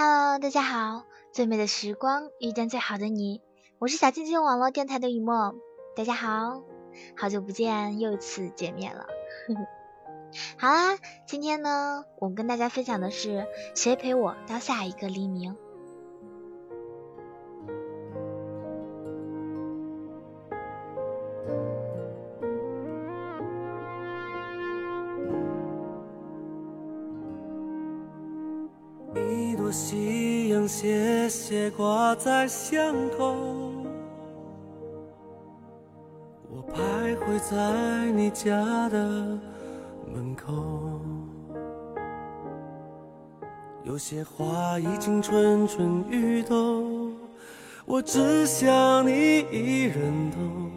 Hello，大家好，最美的时光遇见最好的你，我是小静静网络电台的雨墨。大家好，好久不见，又一次见面了。好啦，今天呢，我们跟大家分享的是谁陪我到下一个黎明。朵夕阳斜斜挂在巷口，我徘徊在你家的门口。有些话已经蠢蠢欲动，我只想你一人懂，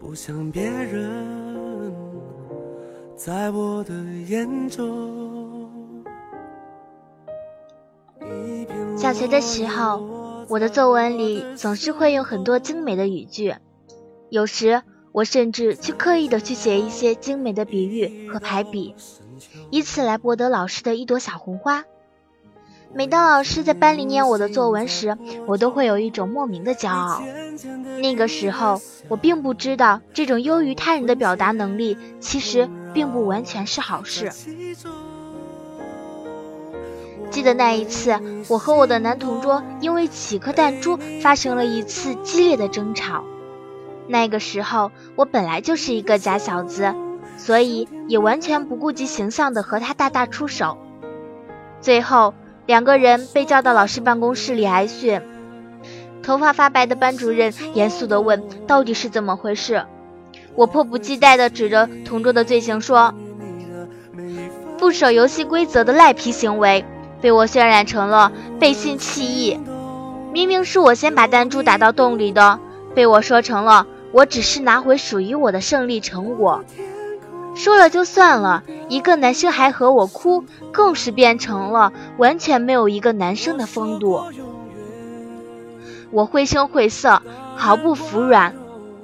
不想别人在我的眼中。小学的时候，我的作文里总是会用很多精美的语句，有时我甚至去刻意的去写一些精美的比喻和排比，以此来博得老师的一朵小红花。每当老师在班里念我的作文时，我都会有一种莫名的骄傲。那个时候，我并不知道这种优于他人的表达能力，其实并不完全是好事。记得那一次，我和我的男同桌因为几颗弹珠发生了一次激烈的争吵。那个时候，我本来就是一个假小子，所以也完全不顾及形象的和他大打出手。最后，两个人被叫到老师办公室里挨训。头发发白的班主任严肃地问：“到底是怎么回事？”我迫不及待地指着同桌的罪行说：“不守游戏规则的赖皮行为。”被我渲染成了背信弃义，明明是我先把弹珠打到洞里的，被我说成了我只是拿回属于我的胜利成果。说了就算了，一个男生还和我哭，更是变成了完全没有一个男生的风度。我绘声绘色，毫不服软，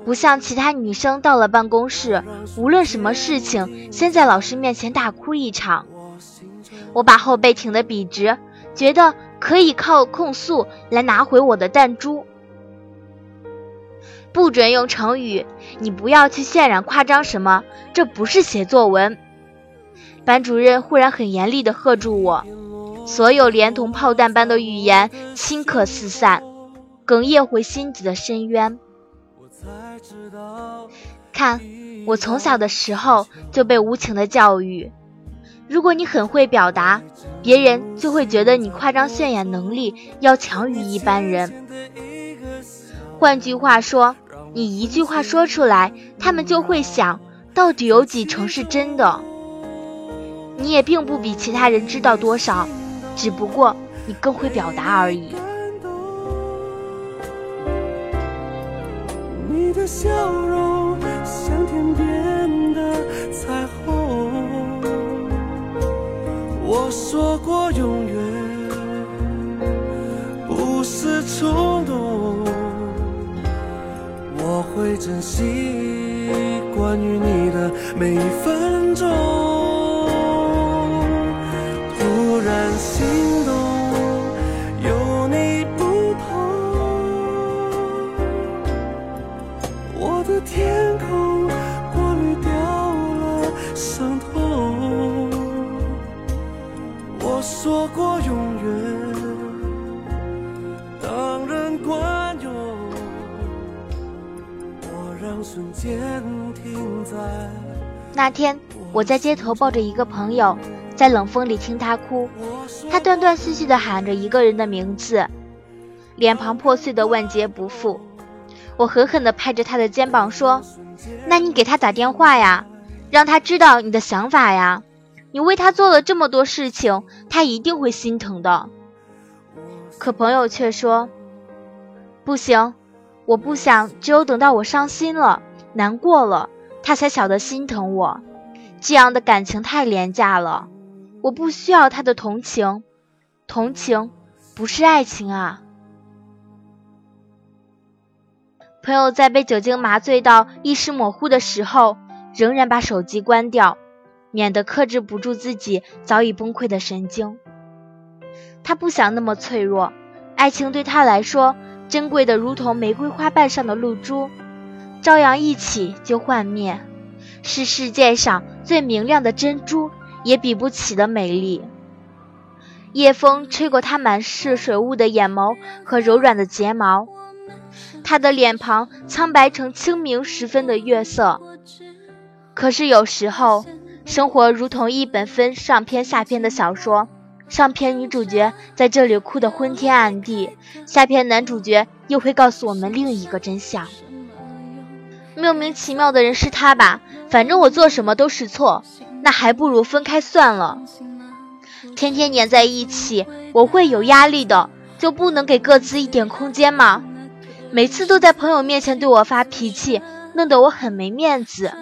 不像其他女生到了办公室，无论什么事情，先在老师面前大哭一场。我把后背挺得笔直，觉得可以靠控诉来拿回我的弹珠。不准用成语，你不要去渲染夸张什么，这不是写作文。班主任忽然很严厉地喝住我，所有连同炮弹般的语言顷刻四散，哽咽回心底的深渊。看，我从小的时候就被无情的教育。如果你很会表达，别人就会觉得你夸张渲染能力要强于一般人。换句话说，你一句话说出来，他们就会想到底有几成是真的。你也并不比其他人知道多少，只不过你更会表达而已。你的笑容像天边的彩虹。我说过永远不是冲动，我会珍惜关于你的每一分钟。瞬间停在那天，我在街头抱着一个朋友，在冷风里听他哭，他断断续续地喊着一个人的名字，脸庞破碎的万劫不复。我狠狠地拍着他的肩膀说：“那你给他打电话呀，让他知道你的想法呀。”你为他做了这么多事情，他一定会心疼的。可朋友却说：“不行，我不想只有等到我伤心了、难过了，他才晓得心疼我。这样的感情太廉价了，我不需要他的同情，同情不是爱情啊。”朋友在被酒精麻醉到意识模糊的时候，仍然把手机关掉。免得克制不住自己早已崩溃的神经。他不想那么脆弱，爱情对他来说珍贵的如同玫瑰花瓣上的露珠，朝阳一起就幻灭，是世界上最明亮的珍珠也比不起的美丽。夜风吹过他满是水雾的眼眸和柔软的睫毛，他的脸庞苍白成清明时分的月色。可是有时候，生活如同一本分上篇下篇的小说，上篇女主角在这里哭得昏天暗地，下篇男主角又会告诉我们另一个真相。莫名其妙的人是他吧？反正我做什么都是错，那还不如分开算了。天天黏在一起，我会有压力的，就不能给各自一点空间吗？每次都在朋友面前对我发脾气，弄得我很没面子。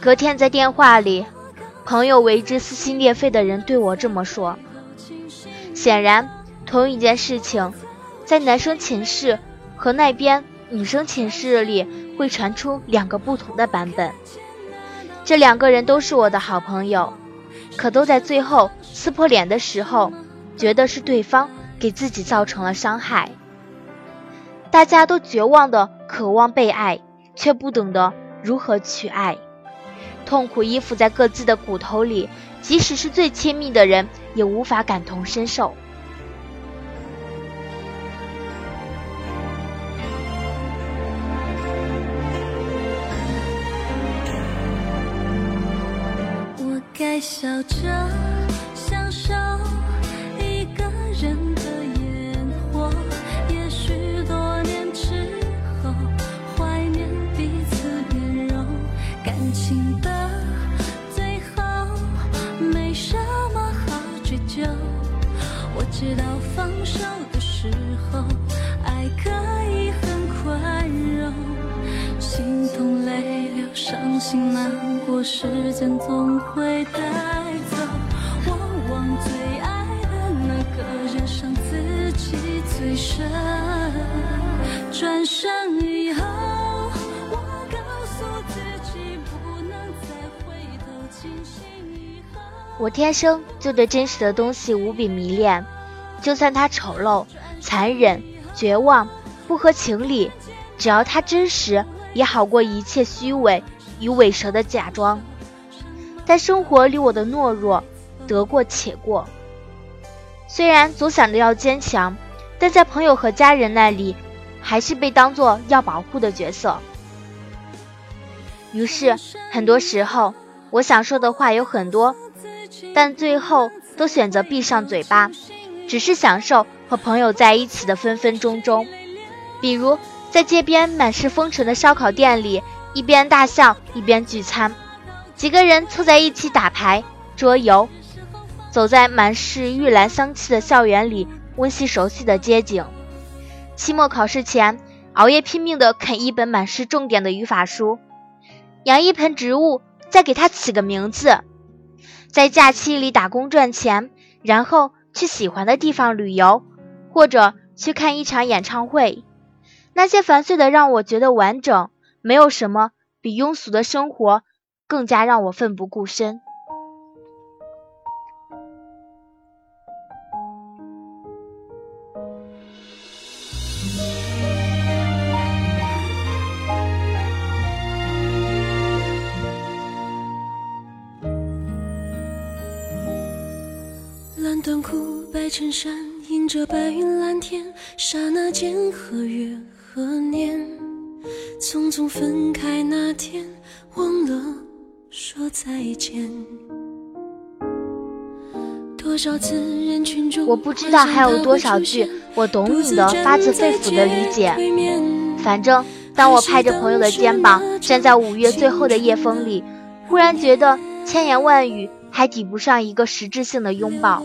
隔天在电话里，朋友为之撕心裂肺的人对我这么说。显然，同一件事情，在男生寝室和那边女生寝室里会传出两个不同的版本。这两个人都是我的好朋友。可都在最后撕破脸的时候，觉得是对方给自己造成了伤害。大家都绝望的渴望被爱，却不懂得如何去爱，痛苦依附在各自的骨头里，即使是最亲密的人，也无法感同身受。我该笑着享受一个人知道放手的时候，爱可以很宽容，心痛泪流，伤心难。过时间总会带走，往往最爱的那个人伤自己最深。转身以后，我告诉自己不能再回头。清醒以后，我天生就对真实的东西无比迷恋，就算他丑陋、残忍、绝望、不合情理，只要他真实，也好过一切虚伪。与伪蛇的假装，在生活里我的懦弱得过且过。虽然总想着要坚强，但在朋友和家人那里，还是被当作要保护的角色。于是，很多时候我想说的话有很多，但最后都选择闭上嘴巴，只是享受和朋友在一起的分分钟钟。比如，在街边满是风尘的烧烤店里。一边大笑一边聚餐，几个人凑在一起打牌、桌游，走在满是玉兰香气的校园里，温习熟悉的街景。期末考试前，熬夜拼命地啃一本满是重点的语法书，养一盆植物，再给它起个名字。在假期里打工赚钱，然后去喜欢的地方旅游，或者去看一场演唱会。那些繁碎的让我觉得完整。没有什么比庸俗的生活更加让我奋不顾身。衬衫，迎着白云蓝天，刹那间和月和年。匆匆分开那天，忘了说再见。多少次人群中，我不知道还有多少句我懂你的发自肺腑的理解。反正当我拍着朋友的肩膀，站在五月最后的夜风里，忽然觉得千言万语还抵不上一个实质性的拥抱。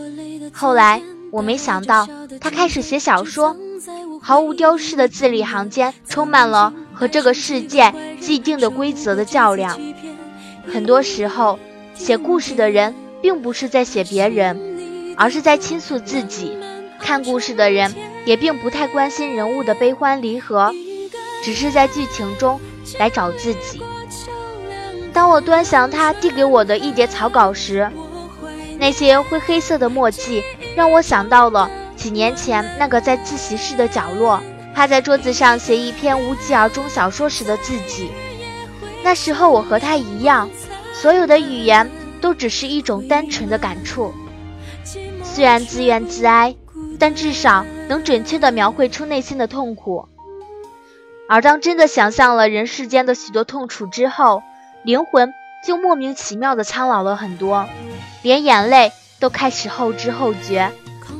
后来我没想到，他开始写小说，毫无雕饰的字里行间，充满了。和这个世界既定的规则的较量，很多时候，写故事的人并不是在写别人，而是在倾诉自己。看故事的人也并不太关心人物的悲欢离合，只是在剧情中来找自己。当我端详他递给我的一叠草稿时，那些灰黑色的墨迹让我想到了几年前那个在自习室的角落，趴在桌子上写一篇无疾而终小说时的自己。那时候我和他一样，所有的语言都只是一种单纯的感触，虽然自怨自哀，但至少能准确地描绘出内心的痛苦。而当真的想象了人世间的许多痛楚之后，灵魂就莫名其妙的苍老了很多，连眼泪都开始后知后觉。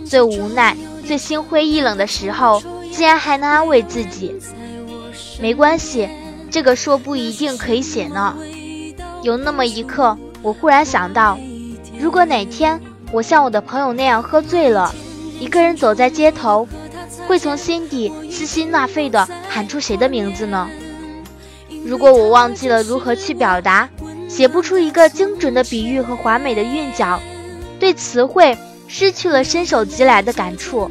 最无奈、最心灰意冷的时候，竟然还能安慰自己：没关系，这个说不一定可以写呢。有那么一刻，我忽然想到，如果哪天我像我的朋友那样喝醉了，一个人走在街头。会从心底撕心裂肺地喊出谁的名字呢？如果我忘记了如何去表达，写不出一个精准的比喻和华美的韵脚，对词汇失去了伸手即来的感触，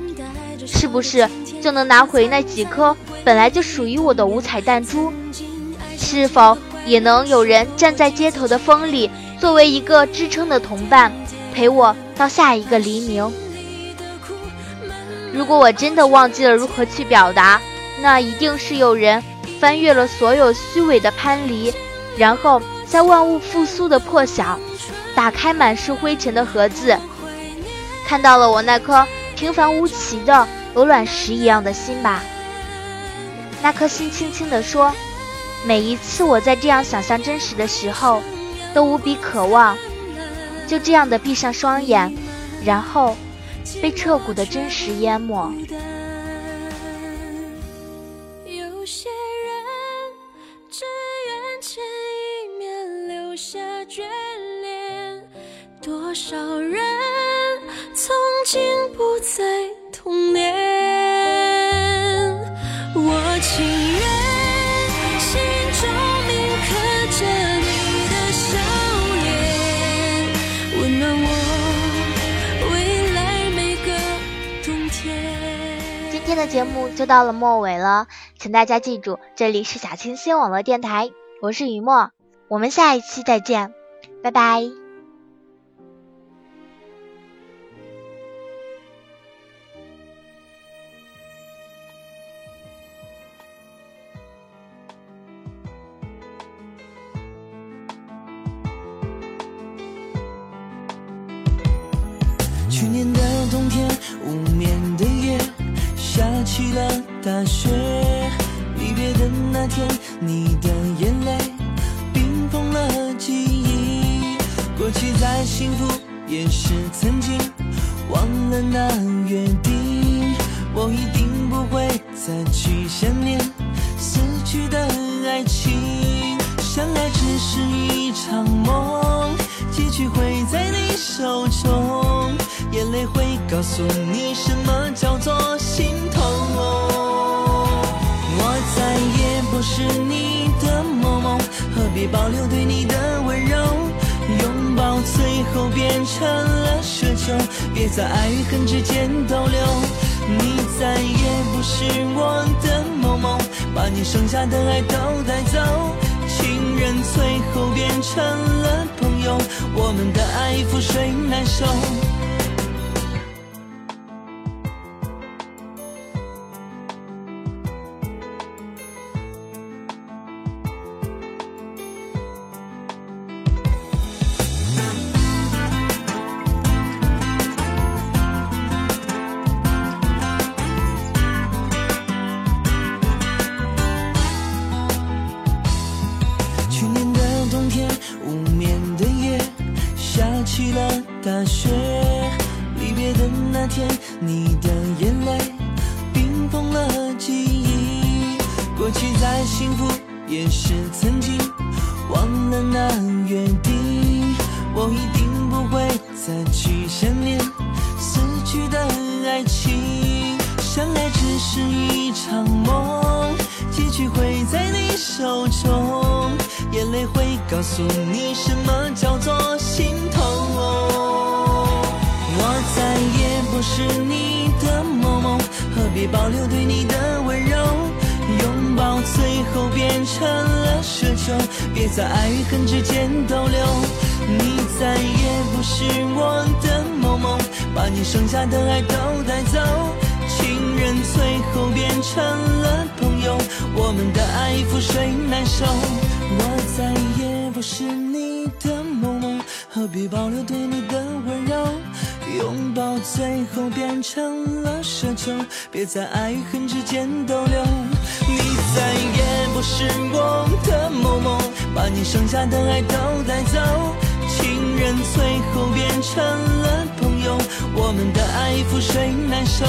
是不是就能拿回那几颗本来就属于我的五彩弹珠？是否也能有人站在街头的风里，作为一个支撑的同伴，陪我到下一个黎明？如果我真的忘记了如何去表达，那一定是有人翻越了所有虚伪的藩篱，然后在万物复苏的破晓，打开满是灰尘的盒子，看到了我那颗平凡无奇的鹅卵石一样的心吧。那颗心轻轻地说：“每一次我在这样想象真实的时候，都无比渴望，就这样的闭上双眼，然后。”被彻骨的真实淹没。节目就到了末尾了，请大家记住，这里是小清新网络电台，我是雨墨，我们下一期再见，拜拜。去年的冬天，无眠的起了大雪，离别的那天，你的眼泪冰封了记忆。过去再幸福，也是曾经。忘了那约定，我一定不会再去想念死去的爱情。相爱只是一场梦，结局会在你手中。眼泪会告诉你什么保留对你的温柔？拥抱最后变成了奢求，别在爱与恨之间逗留。你再也不是我的某某，把你剩下的爱都带走。情人最后变成了朋友，我们的爱覆水难收。是一场梦，结局会在你手中。眼泪会告诉你什么叫做心痛。我再也不是你的某某，何必保留对你的温柔？拥抱最后变成了奢求，别在爱与恨之间逗留。你再也不是我的。某某，把你剩下的爱都带走。最后变成了朋友，我们的爱覆水难收。我再也不是你的某某，何必保留对你的温柔？拥抱最后变成了奢求，别在爱与恨之间逗留。你再也不是我的某某，把你剩下的爱都带走。情人最后变成了朋友，我们的爱覆水难收。